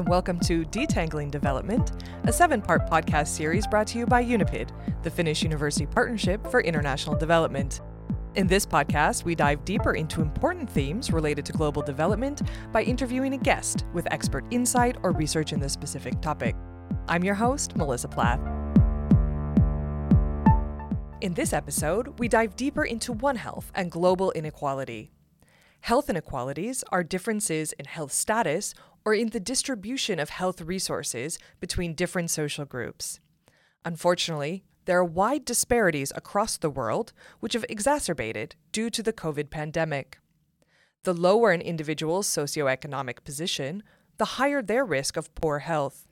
and welcome to Detangling Development, a seven part podcast series brought to you by UNIPID, the Finnish University Partnership for International Development. In this podcast, we dive deeper into important themes related to global development by interviewing a guest with expert insight or research in this specific topic. I'm your host, Melissa Plath. In this episode, we dive deeper into One Health and global inequality. Health inequalities are differences in health status or in the distribution of health resources between different social groups. Unfortunately, there are wide disparities across the world, which have exacerbated due to the COVID pandemic. The lower an individual's socioeconomic position, the higher their risk of poor health.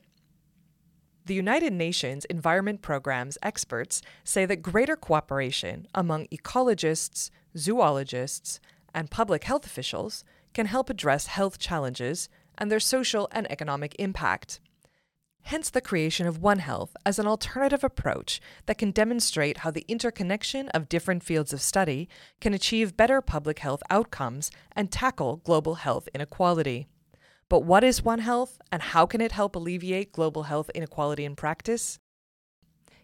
The United Nations Environment Programme's experts say that greater cooperation among ecologists, zoologists, and public health officials can help address health challenges and their social and economic impact. Hence, the creation of One Health as an alternative approach that can demonstrate how the interconnection of different fields of study can achieve better public health outcomes and tackle global health inequality. But what is One Health, and how can it help alleviate global health inequality in practice?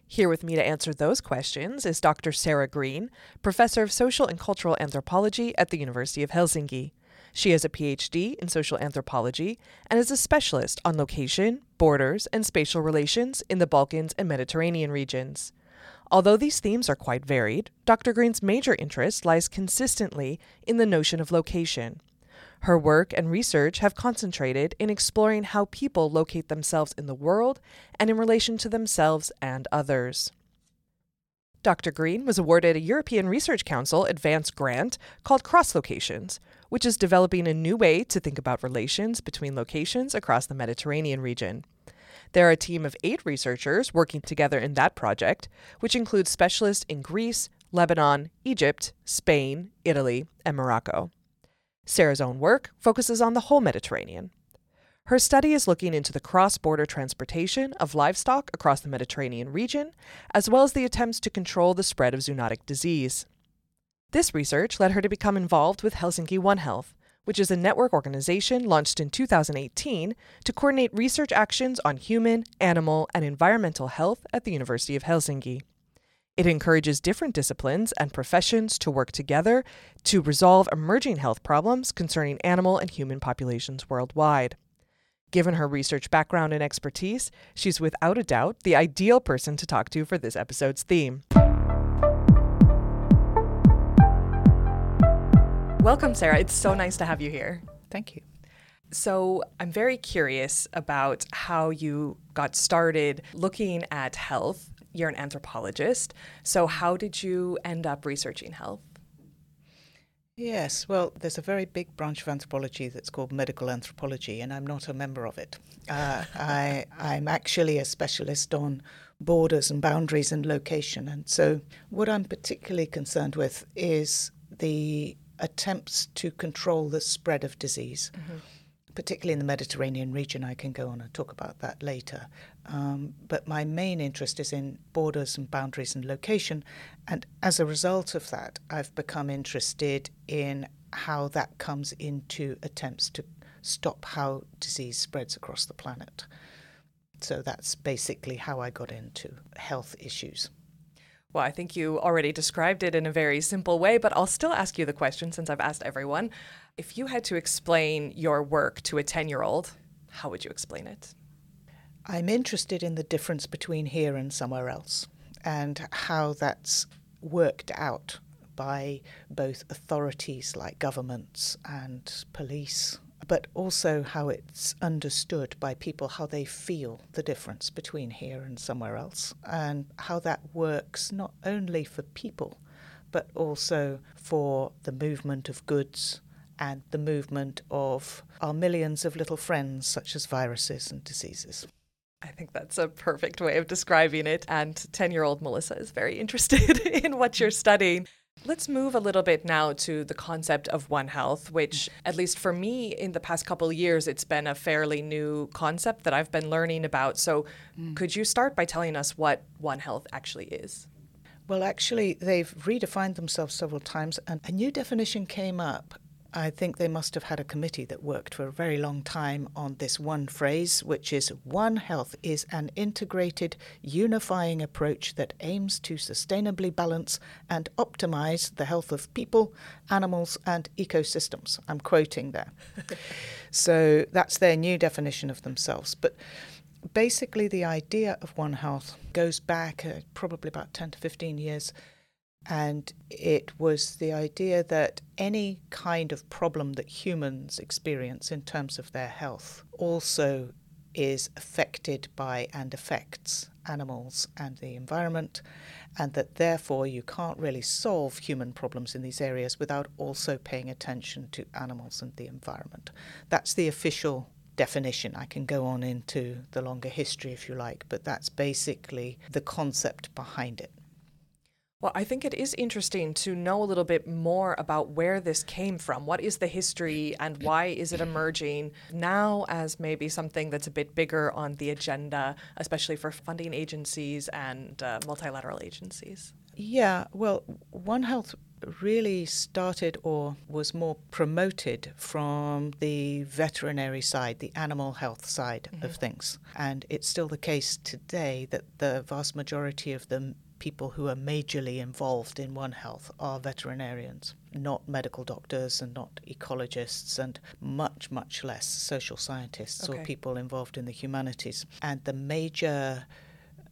Here with me to answer those questions is Dr. Sarah Green, Professor of Social and Cultural Anthropology at the University of Helsinki. She has a PhD in social anthropology and is a specialist on location, borders, and spatial relations in the Balkans and Mediterranean regions. Although these themes are quite varied, Dr. Green's major interest lies consistently in the notion of location. Her work and research have concentrated in exploring how people locate themselves in the world and in relation to themselves and others. Dr. Green was awarded a European Research Council advanced grant called Cross Locations, which is developing a new way to think about relations between locations across the Mediterranean region. There are a team of eight researchers working together in that project, which includes specialists in Greece, Lebanon, Egypt, Spain, Italy, and Morocco. Sarah's own work focuses on the whole Mediterranean. Her study is looking into the cross border transportation of livestock across the Mediterranean region, as well as the attempts to control the spread of zoonotic disease. This research led her to become involved with Helsinki One Health, which is a network organization launched in 2018 to coordinate research actions on human, animal, and environmental health at the University of Helsinki. It encourages different disciplines and professions to work together to resolve emerging health problems concerning animal and human populations worldwide. Given her research background and expertise, she's without a doubt the ideal person to talk to for this episode's theme. Welcome, Sarah. It's so nice to have you here. Thank you. So, I'm very curious about how you got started looking at health. You're an anthropologist. So, how did you end up researching health? Yes, well, there's a very big branch of anthropology that's called medical anthropology, and I'm not a member of it. Uh, I, I'm actually a specialist on borders and boundaries and location. And so, what I'm particularly concerned with is the attempts to control the spread of disease. Mm-hmm particularly in the Mediterranean region. I can go on and talk about that later. Um, but my main interest is in borders and boundaries and location. And as a result of that, I've become interested in how that comes into attempts to stop how disease spreads across the planet. So that's basically how I got into health issues. Well, I think you already described it in a very simple way, but I'll still ask you the question since I've asked everyone. If you had to explain your work to a 10 year old, how would you explain it? I'm interested in the difference between here and somewhere else and how that's worked out by both authorities like governments and police, but also how it's understood by people, how they feel the difference between here and somewhere else, and how that works not only for people, but also for the movement of goods and the movement of our millions of little friends, such as viruses and diseases. I think that's a perfect way of describing it. And 10 year old Melissa is very interested in what you're studying. Let's move a little bit now to the concept of One Health, which, at least for me, in the past couple of years, it's been a fairly new concept that I've been learning about. So, mm. could you start by telling us what One Health actually is? Well, actually, they've redefined themselves several times, and a new definition came up I think they must have had a committee that worked for a very long time on this one phrase, which is One Health is an integrated, unifying approach that aims to sustainably balance and optimize the health of people, animals, and ecosystems. I'm quoting there. so that's their new definition of themselves. But basically, the idea of One Health goes back uh, probably about 10 to 15 years and it was the idea that any kind of problem that humans experience in terms of their health also is affected by and affects animals and the environment, and that therefore you can't really solve human problems in these areas without also paying attention to animals and the environment. That's the official definition. I can go on into the longer history if you like, but that's basically the concept behind it. Well, I think it is interesting to know a little bit more about where this came from. What is the history and why is it emerging now as maybe something that's a bit bigger on the agenda, especially for funding agencies and uh, multilateral agencies? Yeah, well, One Health really started or was more promoted from the veterinary side, the animal health side mm-hmm. of things. And it's still the case today that the vast majority of the people who are majorly involved in One Health are veterinarians, not medical doctors and not ecologists, and much, much less social scientists okay. or people involved in the humanities. And the major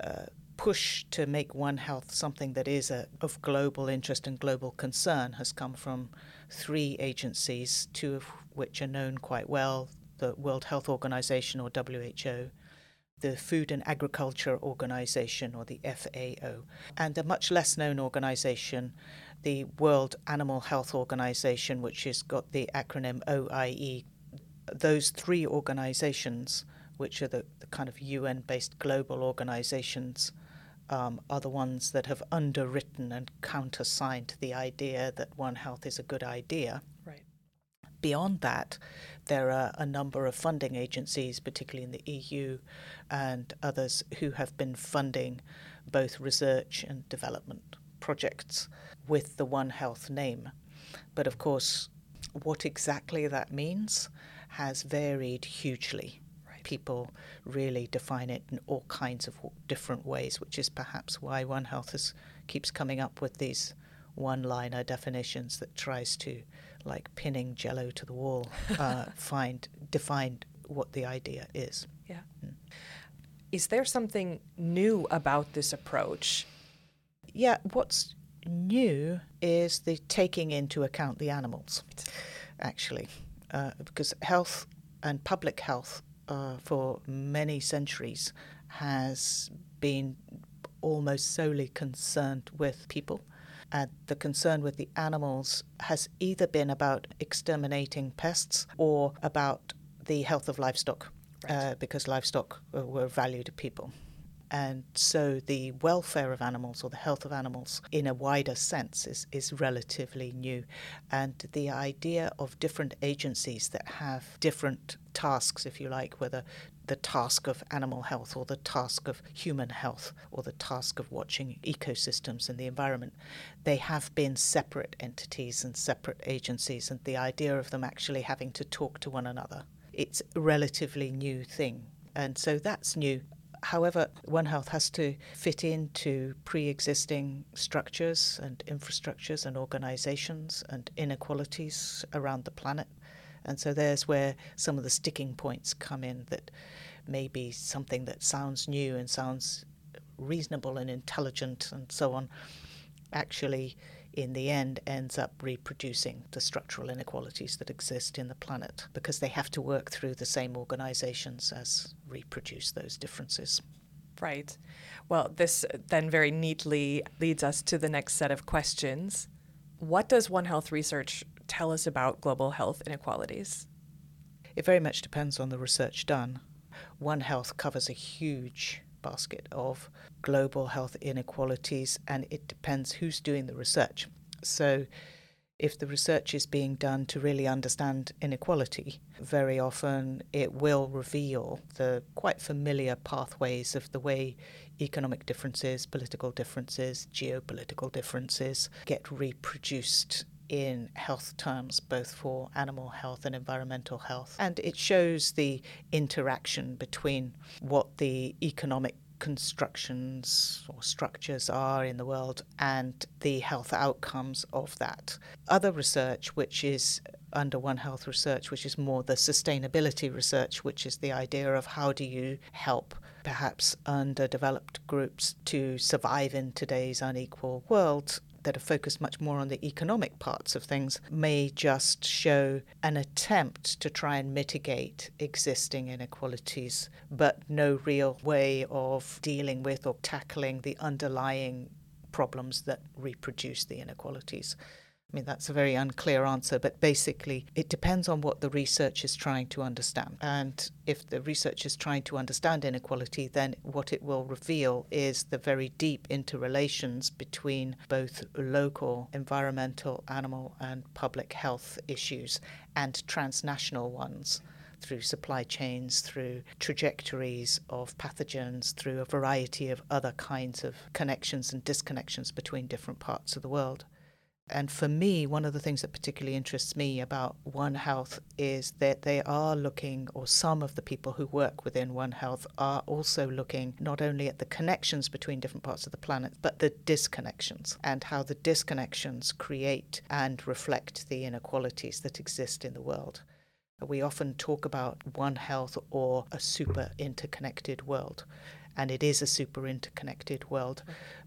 uh, push to make One Health something that is a, of global interest and global concern has come from three agencies, two of which are known quite well the World Health Organization or WHO the Food and Agriculture Organization, or the FAO, and a much less known organization, the World Animal Health Organization, which has got the acronym OIE. Those three organizations, which are the, the kind of UN based global organizations, um, are the ones that have underwritten and countersigned the idea that One Health is a good idea. Beyond that, there are a number of funding agencies, particularly in the EU and others, who have been funding both research and development projects with the One Health name. But of course, what exactly that means has varied hugely. Right. People really define it in all kinds of different ways, which is perhaps why One Health is, keeps coming up with these one liner definitions that tries to like pinning jello to the wall, uh, find define what the idea is. Yeah. Mm. Is there something new about this approach? Yeah, what's new is the taking into account the animals, actually, uh, because health and public health uh, for many centuries has been almost solely concerned with people and the concern with the animals has either been about exterminating pests or about the health of livestock, right. uh, because livestock were valued people. And so the welfare of animals or the health of animals in a wider sense is, is relatively new. And the idea of different agencies that have different tasks, if you like, whether the task of animal health or the task of human health or the task of watching ecosystems and the environment, they have been separate entities and separate agencies, and the idea of them actually having to talk to one another. It's a relatively new thing. And so that's new. However, One Health has to fit into pre existing structures and infrastructures and organizations and inequalities around the planet. And so there's where some of the sticking points come in that may be something that sounds new and sounds reasonable and intelligent and so on, actually, in the end, ends up reproducing the structural inequalities that exist in the planet because they have to work through the same organizations as reproduce those differences. Right. Well, this then very neatly leads us to the next set of questions. What does One Health research tell us about global health inequalities? It very much depends on the research done. One Health covers a huge basket of global health inequalities, and it depends who's doing the research. So, if the research is being done to really understand inequality, very often it will reveal the quite familiar pathways of the way economic differences, political differences, geopolitical differences get reproduced in health terms, both for animal health and environmental health. And it shows the interaction between what the economic constructions or structures are in the world and the health outcomes of that. Other research, which is under One Health research, which is more the sustainability research, which is the idea of how do you help perhaps underdeveloped groups to survive in today's unequal world that are focused much more on the economic parts of things may just show an attempt to try and mitigate existing inequalities, but no real way of dealing with or tackling the underlying problems that reproduce the inequalities. I mean, that's a very unclear answer, but basically, it depends on what the research is trying to understand. And if the research is trying to understand inequality, then what it will reveal is the very deep interrelations between both local, environmental, animal, and public health issues and transnational ones through supply chains, through trajectories of pathogens, through a variety of other kinds of connections and disconnections between different parts of the world. And for me, one of the things that particularly interests me about One Health is that they are looking, or some of the people who work within One Health are also looking not only at the connections between different parts of the planet, but the disconnections and how the disconnections create and reflect the inequalities that exist in the world. We often talk about One Health or a super interconnected world and it is a super interconnected world,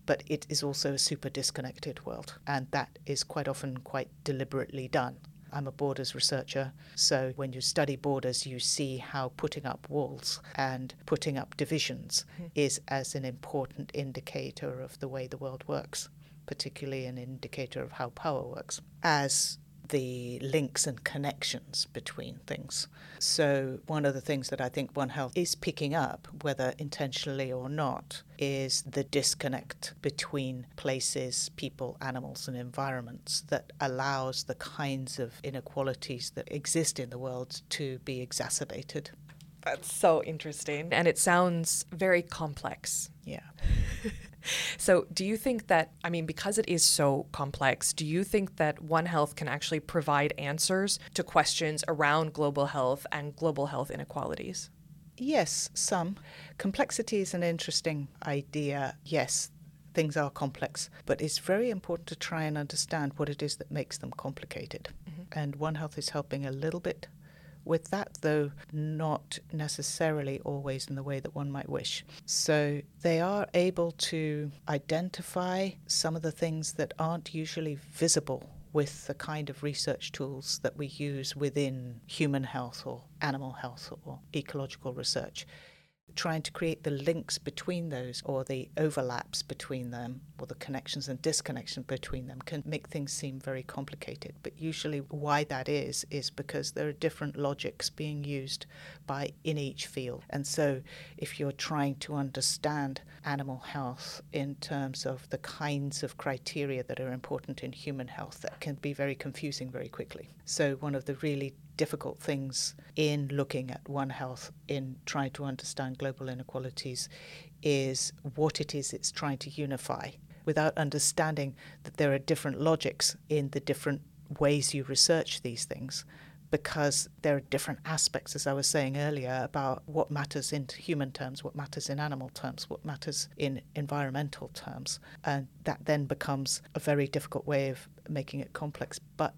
but it is also a super disconnected world, and that is quite often quite deliberately done. I'm a borders researcher, so when you study borders, you see how putting up walls and putting up divisions mm-hmm. is as an important indicator of the way the world works, particularly an indicator of how power works. As the links and connections between things. So, one of the things that I think One Health is picking up, whether intentionally or not, is the disconnect between places, people, animals, and environments that allows the kinds of inequalities that exist in the world to be exacerbated. That's so interesting. And it sounds very complex. Yeah. So, do you think that, I mean, because it is so complex, do you think that One Health can actually provide answers to questions around global health and global health inequalities? Yes, some. Complexity is an interesting idea. Yes, things are complex, but it's very important to try and understand what it is that makes them complicated. Mm-hmm. And One Health is helping a little bit with that, though not necessarily always in the way that one might wish. So they are able to identify some of the things that aren't usually visible with the kind of research tools that we use within human health or animal health or ecological research trying to create the links between those or the overlaps between them or the connections and disconnections between them can make things seem very complicated. But usually, why that is, is because there are different logics being used by in each field. And so, if you're trying to understand animal health in terms of the kinds of criteria that are important in human health, that can be very confusing very quickly. So, one of the really difficult things in looking at One Health in trying to understand global inequalities is what it is it's trying to unify without understanding that there are different logics in the different ways you research these things because there are different aspects, as I was saying earlier, about what matters in human terms, what matters in animal terms, what matters in environmental terms. And that then becomes a very difficult way of making it complex. But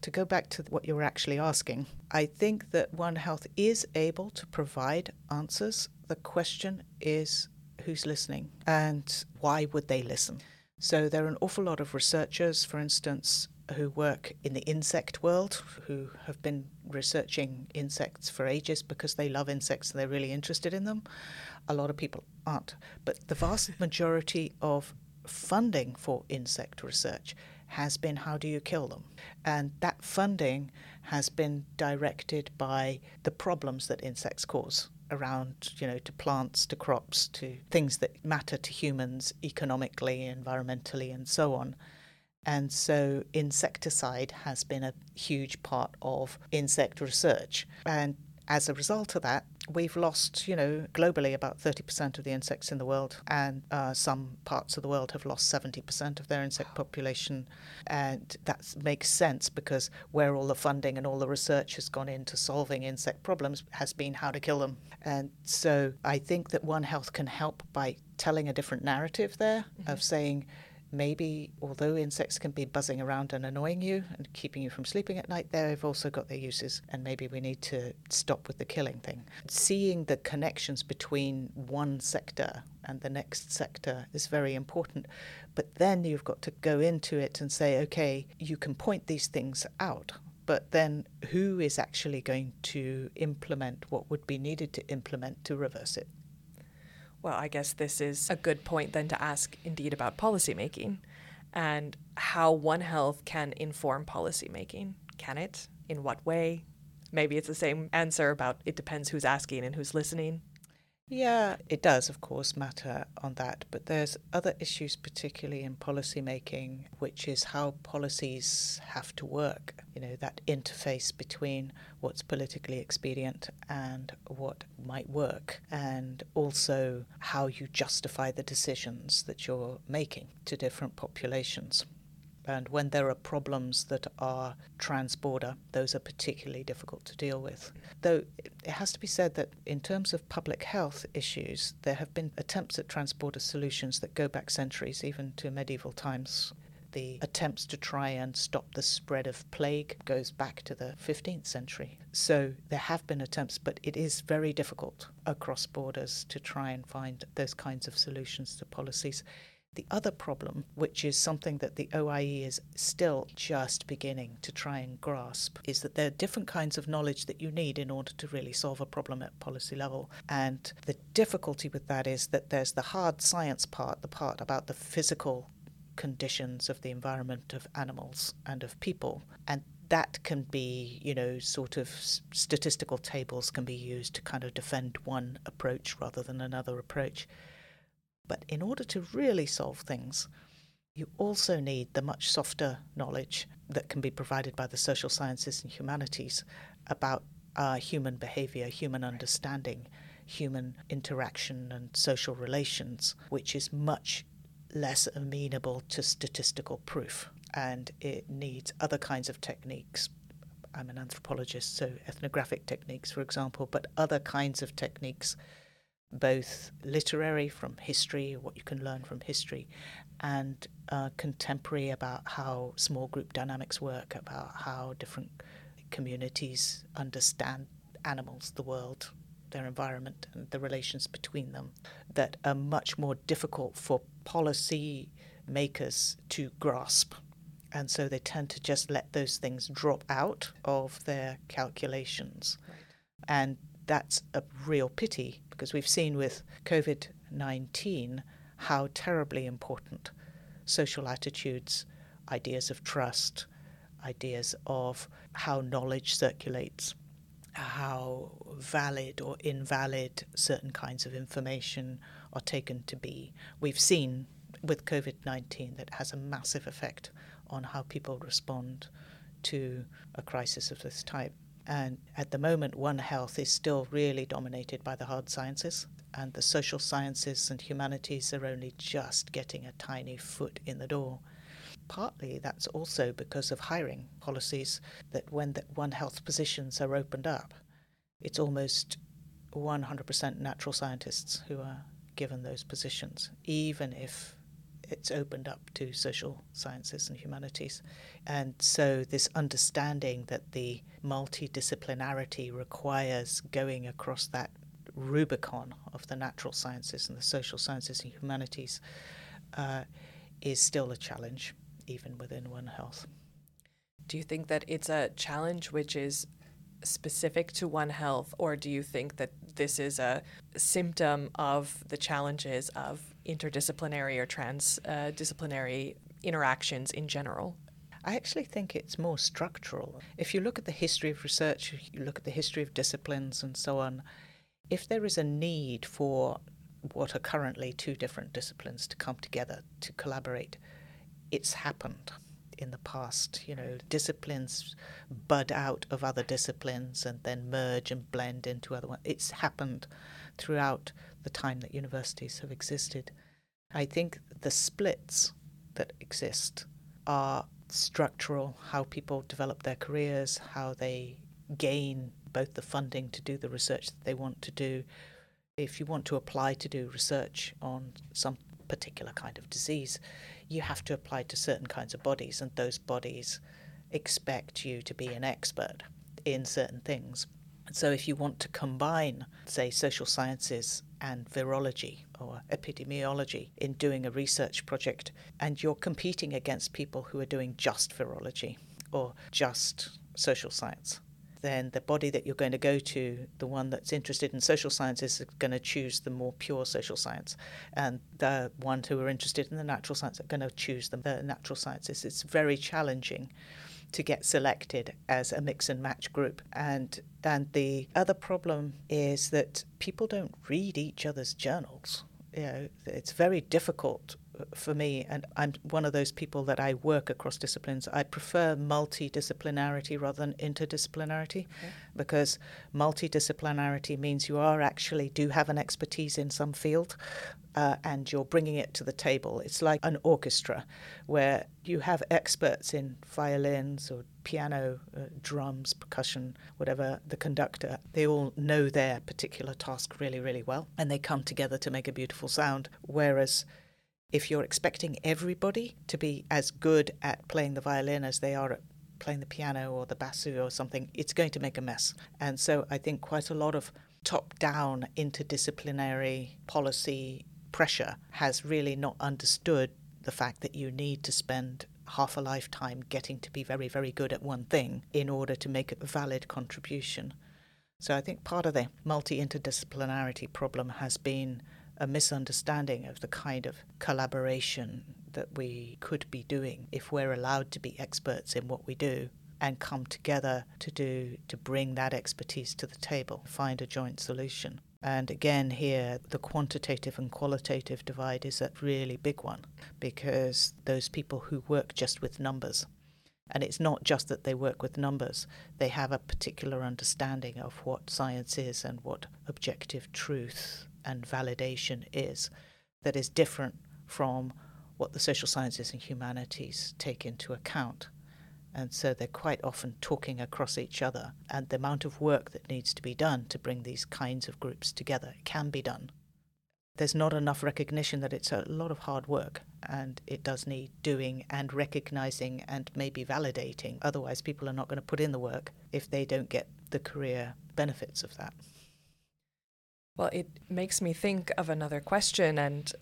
to go back to what you were actually asking, I think that One Health is able to provide answers. The question is who's listening and why would they listen? So there are an awful lot of researchers, for instance, who work in the insect world, who have been researching insects for ages because they love insects and they're really interested in them. A lot of people aren't. But the vast majority of funding for insect research has been how do you kill them? And that funding has been directed by the problems that insects cause around, you know, to plants, to crops, to things that matter to humans economically, environmentally, and so on. And so insecticide has been a huge part of insect research. And as a result of that, we've lost, you know, globally about 30% of the insects in the world, and uh, some parts of the world have lost 70% of their insect population. And that makes sense because where all the funding and all the research has gone into solving insect problems has been how to kill them. And so I think that One Health can help by telling a different narrative there mm-hmm. of saying, maybe although insects can be buzzing around and annoying you and keeping you from sleeping at night, they've also got their uses, and maybe we need to stop with the killing thing. Seeing the connections between one sector and the next sector is very important. But then you've got to go into it and say, okay, you can point these things out. But then, who is actually going to implement what would be needed to implement to reverse it? Well, I guess this is a good point then to ask indeed about policymaking and how One Health can inform policymaking. Can it? In what way? Maybe it's the same answer about it depends who's asking and who's listening. Yeah, it does, of course, matter on that. But there's other issues, particularly in policy making, which is how policies have to work. You know, that interface between what's politically expedient and what might work, and also how you justify the decisions that you're making to different populations. And when there are problems that are transborder, those are particularly difficult to deal with. Though it has to be said that in terms of public health issues, there have been attempts at transborder solutions that go back centuries, even to medieval times. The attempts to try and stop the spread of plague goes back to the 15th century. So there have been attempts, but it is very difficult across borders to try and find those kinds of solutions to policies. The other problem, which is something that the OIE is still just beginning to try and grasp, is that there are different kinds of knowledge that you need in order to really solve a problem at policy level. And the difficulty with that is that there's the hard science part, the part about the physical conditions of the environment of animals and of people. And that can be, you know, sort of statistical tables can be used to kind of defend one approach rather than another approach. But in order to really solve things, you also need the much softer knowledge that can be provided by the social sciences and humanities about uh, human behavior, human understanding, human interaction, and social relations, which is much less amenable to statistical proof. And it needs other kinds of techniques. I'm an anthropologist, so ethnographic techniques, for example, but other kinds of techniques both literary from history, what you can learn from history, and uh, contemporary about how small group dynamics work, about how different communities understand animals, the world, their environment, and the relations between them, that are much more difficult for policy makers to grasp. And so they tend to just let those things drop out of their calculations. Right. And that's a real pity because we've seen with COVID 19 how terribly important social attitudes, ideas of trust, ideas of how knowledge circulates, how valid or invalid certain kinds of information are taken to be. We've seen with COVID 19 that has a massive effect on how people respond to a crisis of this type. And at the moment, One Health is still really dominated by the hard sciences, and the social sciences and humanities are only just getting a tiny foot in the door. Partly that's also because of hiring policies that when the One Health positions are opened up, it's almost 100% natural scientists who are given those positions, even if it's opened up to social sciences and humanities. And so, this understanding that the multidisciplinarity requires going across that Rubicon of the natural sciences and the social sciences and humanities uh, is still a challenge, even within One Health. Do you think that it's a challenge which is specific to One Health, or do you think that this is a symptom of the challenges of interdisciplinary or transdisciplinary interactions in general? I actually think it's more structural. If you look at the history of research, you look at the history of disciplines and so on, if there is a need for what are currently two different disciplines to come together to collaborate, it's happened in the past. You know, disciplines bud out of other disciplines and then merge and blend into other ones. It's happened throughout the time that universities have existed. I think the splits that exist are structural, how people develop their careers, how they gain both the funding to do the research that they want to do. If you want to apply to do research on some particular kind of disease, you have to apply to certain kinds of bodies, and those bodies expect you to be an expert in certain things. So, if you want to combine, say, social sciences and virology or epidemiology in doing a research project, and you're competing against people who are doing just virology or just social science, then the body that you're going to go to, the one that's interested in social sciences, is going to choose the more pure social science. And the ones who are interested in the natural science are going to choose the, the natural sciences. It's very challenging to get selected as a mix and match group. And and the other problem is that people don't read each other's journals. You know, it's very difficult for me, and I'm one of those people that I work across disciplines, I prefer multidisciplinarity rather than interdisciplinarity okay. because multidisciplinarity means you are actually do have an expertise in some field uh, and you're bringing it to the table. It's like an orchestra where you have experts in violins or piano, uh, drums, percussion, whatever, the conductor. They all know their particular task really, really well and they come together to make a beautiful sound. Whereas if you're expecting everybody to be as good at playing the violin as they are at playing the piano or the bassoon or something, it's going to make a mess. And so I think quite a lot of top down interdisciplinary policy pressure has really not understood the fact that you need to spend half a lifetime getting to be very, very good at one thing in order to make a valid contribution. So I think part of the multi interdisciplinarity problem has been a misunderstanding of the kind of collaboration that we could be doing if we're allowed to be experts in what we do and come together to do to bring that expertise to the table find a joint solution. And again here the quantitative and qualitative divide is a really big one because those people who work just with numbers and it's not just that they work with numbers, they have a particular understanding of what science is and what objective truth and validation is that is different from what the social sciences and humanities take into account. And so they're quite often talking across each other, and the amount of work that needs to be done to bring these kinds of groups together can be done. There's not enough recognition that it's a lot of hard work and it does need doing and recognizing and maybe validating. Otherwise, people are not going to put in the work if they don't get the career benefits of that. Well, it makes me think of another question, and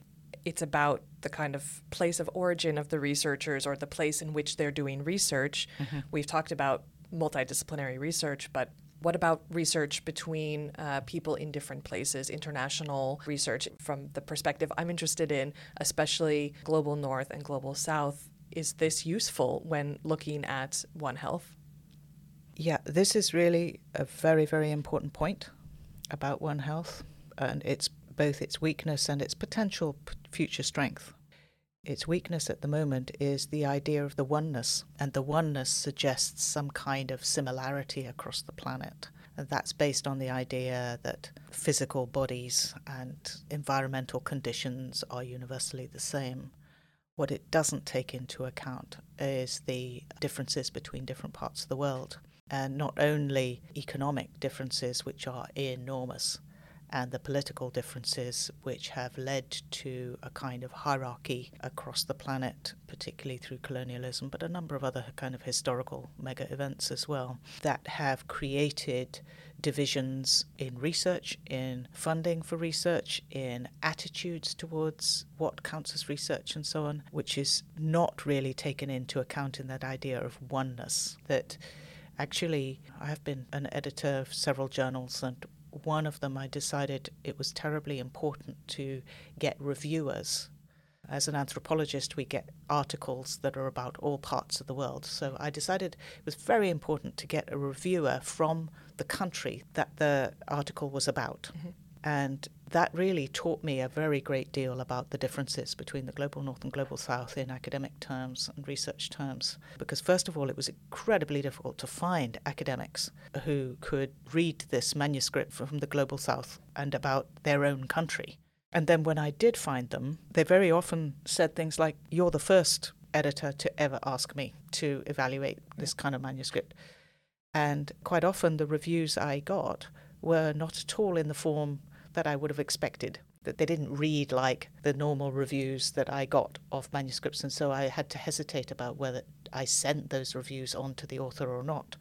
it's about the kind of place of origin of the researchers or the place in which they're doing research. Mm-hmm. We've talked about multidisciplinary research, but what about research between uh, people in different places, international research from the perspective I'm interested in, especially global north and global south? Is this useful when looking at One Health? Yeah, this is really a very, very important point about One Health and its both its weakness and its potential future strength. Its weakness at the moment is the idea of the oneness, and the oneness suggests some kind of similarity across the planet. And that's based on the idea that physical bodies and environmental conditions are universally the same. What it doesn't take into account is the differences between different parts of the world and not only economic differences, which are enormous, and the political differences which have led to a kind of hierarchy across the planet, particularly through colonialism, but a number of other kind of historical mega events as well, that have created divisions in research, in funding for research, in attitudes towards what counts as research, and so on, which is not really taken into account in that idea of oneness. That Actually, I have been an editor of several journals, and one of them I decided it was terribly important to get reviewers. As an anthropologist, we get articles that are about all parts of the world. So I decided it was very important to get a reviewer from the country that the article was about. Mm-hmm. And that really taught me a very great deal about the differences between the global north and global south in academic terms and research terms. Because, first of all, it was incredibly difficult to find academics who could read this manuscript from the global south and about their own country. And then when I did find them, they very often said things like, You're the first editor to ever ask me to evaluate this kind of manuscript. And quite often the reviews I got were not at all in the form that I would have expected. That they didn't read like the normal reviews that I got of manuscripts, and so I had to hesitate about whether I sent those reviews on to the author or not.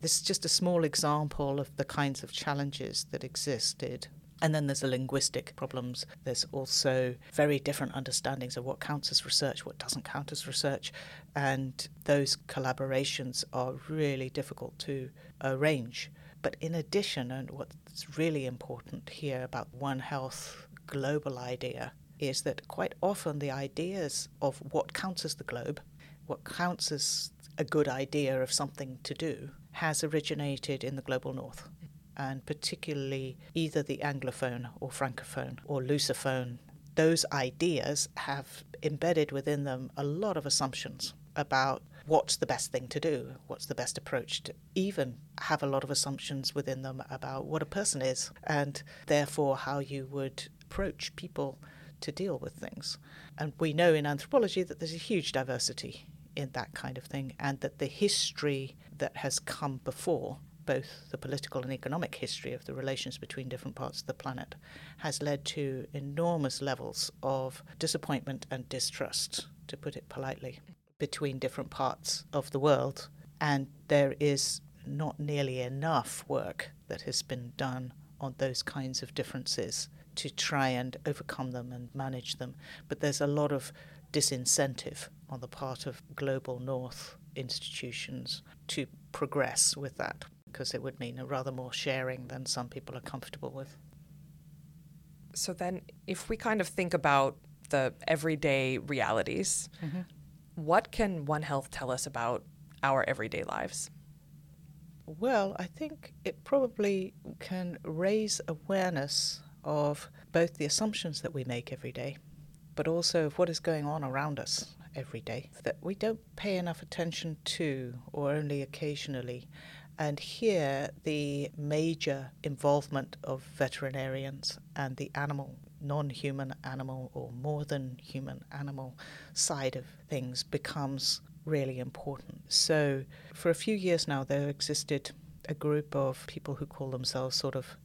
This is just a small example of the kinds of challenges that existed and then there's the linguistic problems. There's also very different understandings of what counts as research, what doesn't count as research. And those collaborations are really difficult to arrange. But in addition, and what's really important here about One Health global idea is that quite often the ideas of what counts as the globe, what counts as a good idea of something to do, has originated in the global north. And particularly either the Anglophone or Francophone or Lusophone, those ideas have embedded within them a lot of assumptions about what's the best thing to do, what's the best approach to even have a lot of assumptions within them about what a person is and therefore how you would approach people to deal with things. And we know in anthropology that there's a huge diversity in that kind of thing and that the history that has come before both the political and economic history of the relations between different parts of the planet has led to enormous levels of disappointment and distrust, to put it politely, between different parts of the world. And there is not nearly enough work that has been done on those kinds of differences to try and overcome them and manage them. But there's a lot of disincentive on the part of global north institutions to progress with that because it would mean a rather more sharing than some people are comfortable with. So then, if we kind of think about the everyday realities, mm-hmm. What can One Health tell us about our everyday lives? Well, I think it probably can raise awareness of both the assumptions that we make every day, but also of what is going on around us every day that we don't pay enough attention to or only occasionally. And here, the major involvement of veterinarians and the animal, non human animal or more than human animal side of things becomes really important. So, for a few years now, there existed a group of people who call themselves sort of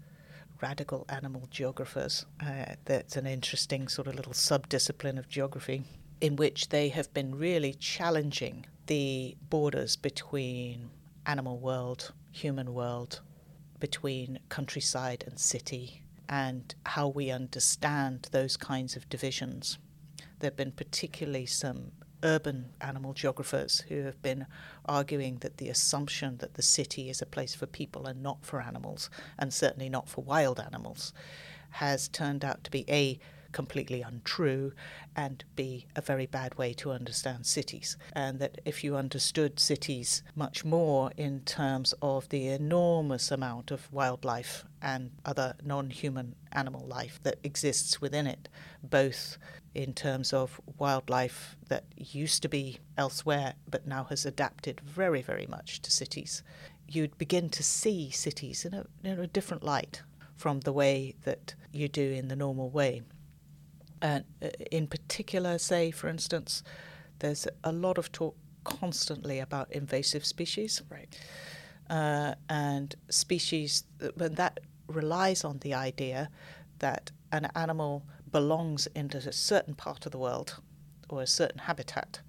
radical animal geographers. Uh, that's an interesting sort of little subdiscipline of geography in which they have been really challenging the borders between animal world, human world, between countryside and city, and how we understand those kinds of divisions. There have been particularly some urban animal geographers who have been arguing that the assumption that the city is a place for people and not for animals, and certainly not for wild animals, has turned out to be A, completely untrue and be a very bad way to understand cities. And that if you understood cities much more in terms of the enormous amount of wildlife and other non human animal life that exists within it, both in terms of wildlife that used to be elsewhere but now has adapted very, very much to cities, you'd begin to see cities in a, in a different light from the way that you do in the normal way. And uh, in particular, say, for instance, there's a lot of talk constantly about invasive species. Right. Uh, and species, when that relies on the idea that an animal belongs into a certain part of the world or a certain habitat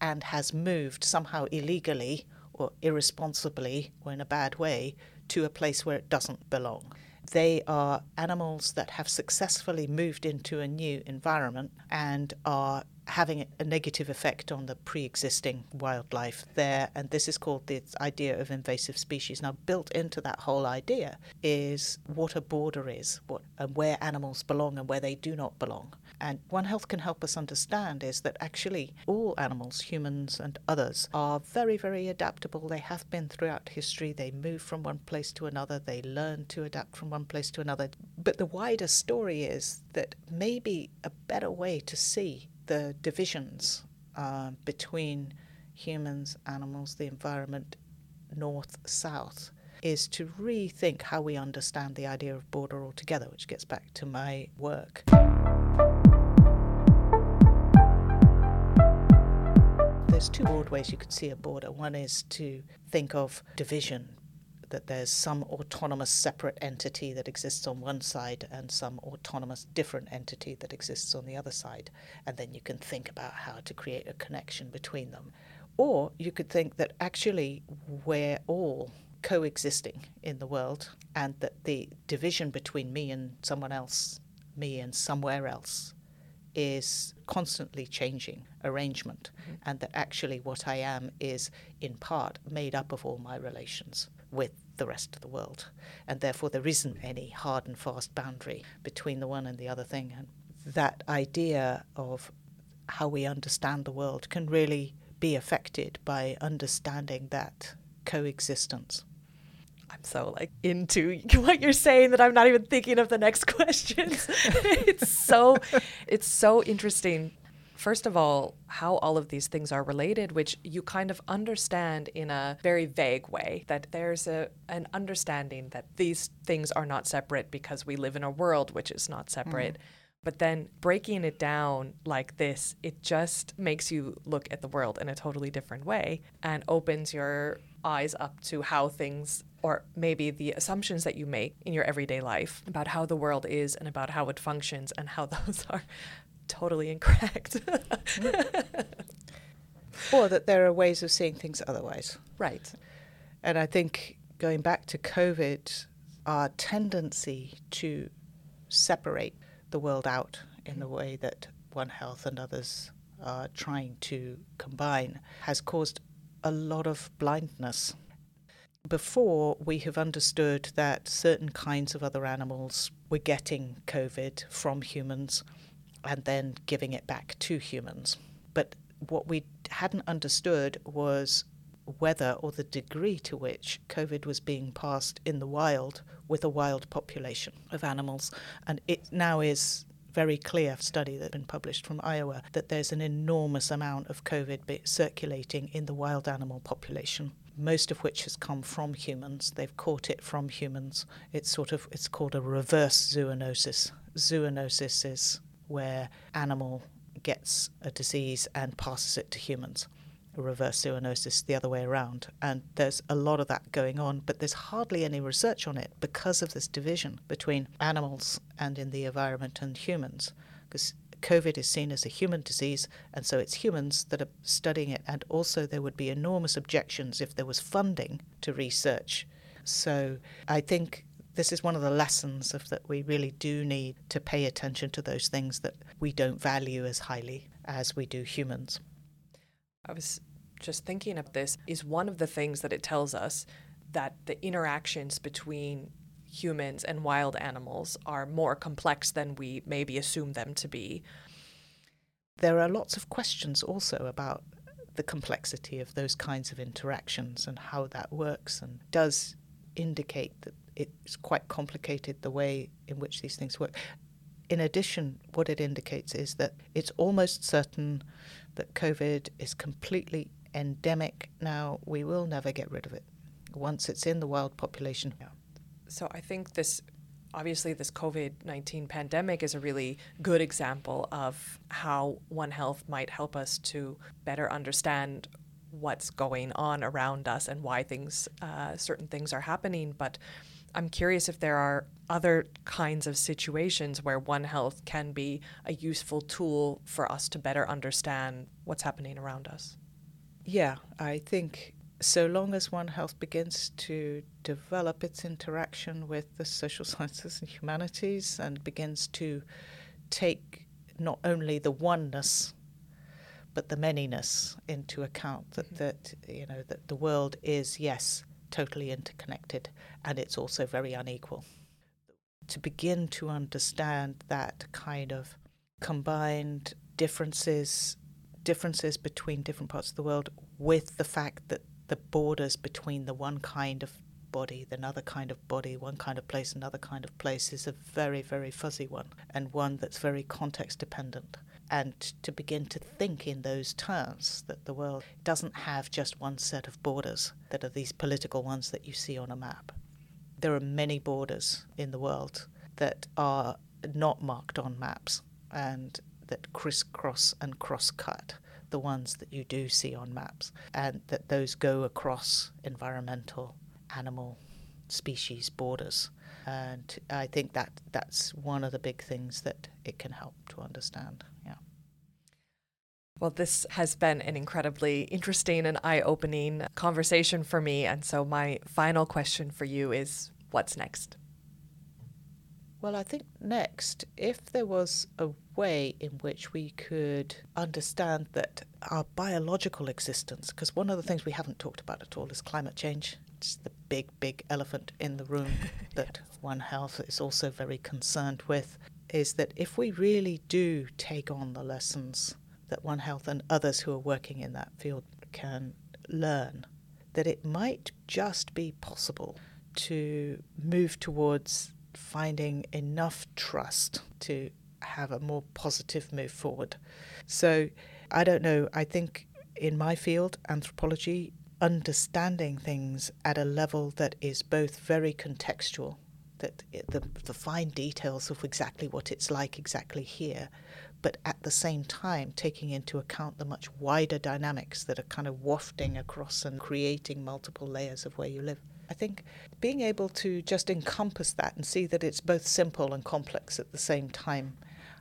and has moved somehow illegally or irresponsibly or in a bad way to a place where it doesn't belong. They are animals that have successfully moved into a new environment and are having a negative effect on the pre existing wildlife there. And this is called the idea of invasive species. Now, built into that whole idea is what a border is, what, and where animals belong and where they do not belong. And One Health can help us understand is that actually all animals, humans and others, are very, very adaptable. They have been throughout history. They move from one place to another, they learn to adapt from one place to another. But the wider story is that maybe a better way to see the divisions uh, between humans, animals, the environment, north, south, is to rethink how we understand the idea of border altogether, which gets back to my work. There's two broad ways you could see a border. One is to think of division that there's some autonomous separate entity that exists on one side and some autonomous different entity that exists on the other side. And then you can think about how to create a connection between them. Or you could think that actually we're all coexisting in the world and that the division between me and someone else, me and somewhere else, is constantly changing arrangement, mm-hmm. and that actually what I am is in part made up of all my relations with the rest of the world. And therefore, there isn't any hard and fast boundary between the one and the other thing. And that idea of how we understand the world can really be affected by understanding that coexistence. I'm so like into what you're saying that I'm not even thinking of the next questions. it's so it's so interesting first of all, how all of these things are related, which you kind of understand in a very vague way, that there's a, an understanding that these things are not separate because we live in a world which is not separate. Mm. But then breaking it down like this, it just makes you look at the world in a totally different way and opens your eyes up to how things or maybe the assumptions that you make in your everyday life about how the world is and about how it functions and how those are totally incorrect. or that there are ways of seeing things otherwise. Right. And I think going back to COVID, our tendency to separate the world out in the way that One Health and others are trying to combine has caused a lot of blindness. Before, we have understood that certain kinds of other animals were getting COVID from humans and then giving it back to humans. But what we hadn't understood was whether or the degree to which COVID was being passed in the wild with a wild population of animals. And it now is very clear study that's been published from Iowa that there's an enormous amount of COVID circulating in the wild animal population most of which has come from humans. They've caught it from humans. It's sort of it's called a reverse zoonosis. Zoonosis is where animal gets a disease and passes it to humans. A reverse zoonosis the other way around. And there's a lot of that going on, but there's hardly any research on it because of this division between animals and in the environment and humans. Because COVID is seen as a human disease, and so it's humans that are studying it. And also, there would be enormous objections if there was funding to research. So I think this is one of the lessons of that we really do need to pay attention to those things that we don't value as highly as we do humans. I was just thinking of this is one of the things that it tells us that the interactions between humans and wild animals are more complex than we maybe assume them to be. There are lots of questions also about the complexity of those kinds of interactions and how that works and does indicate that it's quite complicated the way in which these things work. In addition, what it indicates is that it's almost certain that COVID is completely endemic now. We will never get rid of it once it's in the wild population. So I think this obviously this covid-19 pandemic is a really good example of how one health might help us to better understand what's going on around us and why things uh, certain things are happening but I'm curious if there are other kinds of situations where One Health can be a useful tool for us to better understand what's happening around us. Yeah, I think so long as One Health begins to develop its interaction with the social sciences and humanities and begins to take not only the oneness but the manyness into account that, mm-hmm. that you know that the world is yes totally interconnected and it's also very unequal to begin to understand that kind of combined differences differences between different parts of the world with the fact that the borders between the one kind of body, the another kind of body, one kind of place, another kind of place is a very, very fuzzy one and one that's very context dependent. And to begin to think in those terms that the world doesn't have just one set of borders that are these political ones that you see on a map. There are many borders in the world that are not marked on maps and that crisscross and cross-cut the ones that you do see on maps, and that those go across environmental, animal, species borders. And I think that that's one of the big things that it can help to understand. Yeah. Well, this has been an incredibly interesting and eye opening conversation for me. And so, my final question for you is what's next? Well, I think next, if there was a way in which we could understand that our biological existence, because one of the things we haven't talked about at all is climate change. It's the big, big elephant in the room that One Health is also very concerned with, is that if we really do take on the lessons that One Health and others who are working in that field can learn, that it might just be possible to move towards finding enough trust to have a more positive move forward. So I don't know. I think in my field, anthropology, understanding things at a level that is both very contextual, that the, the fine details of exactly what it's like exactly here, but at the same time taking into account the much wider dynamics that are kind of wafting across and creating multiple layers of where you live. I think being able to just encompass that and see that it's both simple and complex at the same time,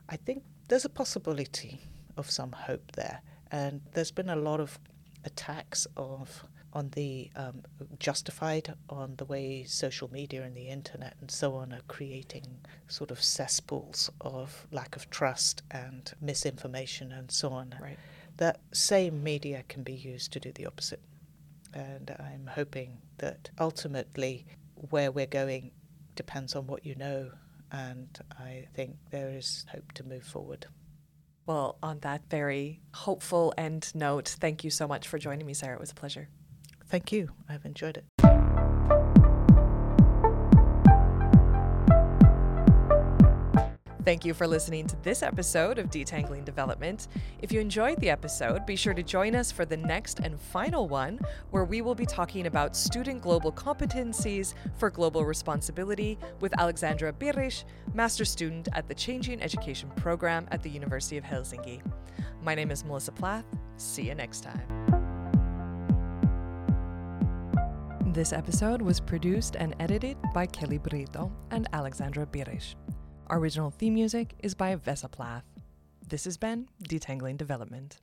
I think there's a possibility of some hope there. And there's been a lot of attacks of on the um, justified on the way social media and the internet and so on are creating sort of cesspools of lack of trust and misinformation and so on. Right. That same media can be used to do the opposite. And I'm hoping that ultimately where we're going depends on what you know. And I think there is hope to move forward. Well, on that very hopeful end note, thank you so much for joining me, Sarah. It was a pleasure. Thank you. I've enjoyed it. Thank you for listening to this episode of Detangling Development. If you enjoyed the episode, be sure to join us for the next and final one, where we will be talking about student global competencies for global responsibility with Alexandra Birish, master student at the Changing Education Program at the University of Helsinki. My name is Melissa Plath. See you next time. This episode was produced and edited by Kelly Brito and Alexandra Birish. Our original theme music is by Vesa Plath. This has been Detangling Development.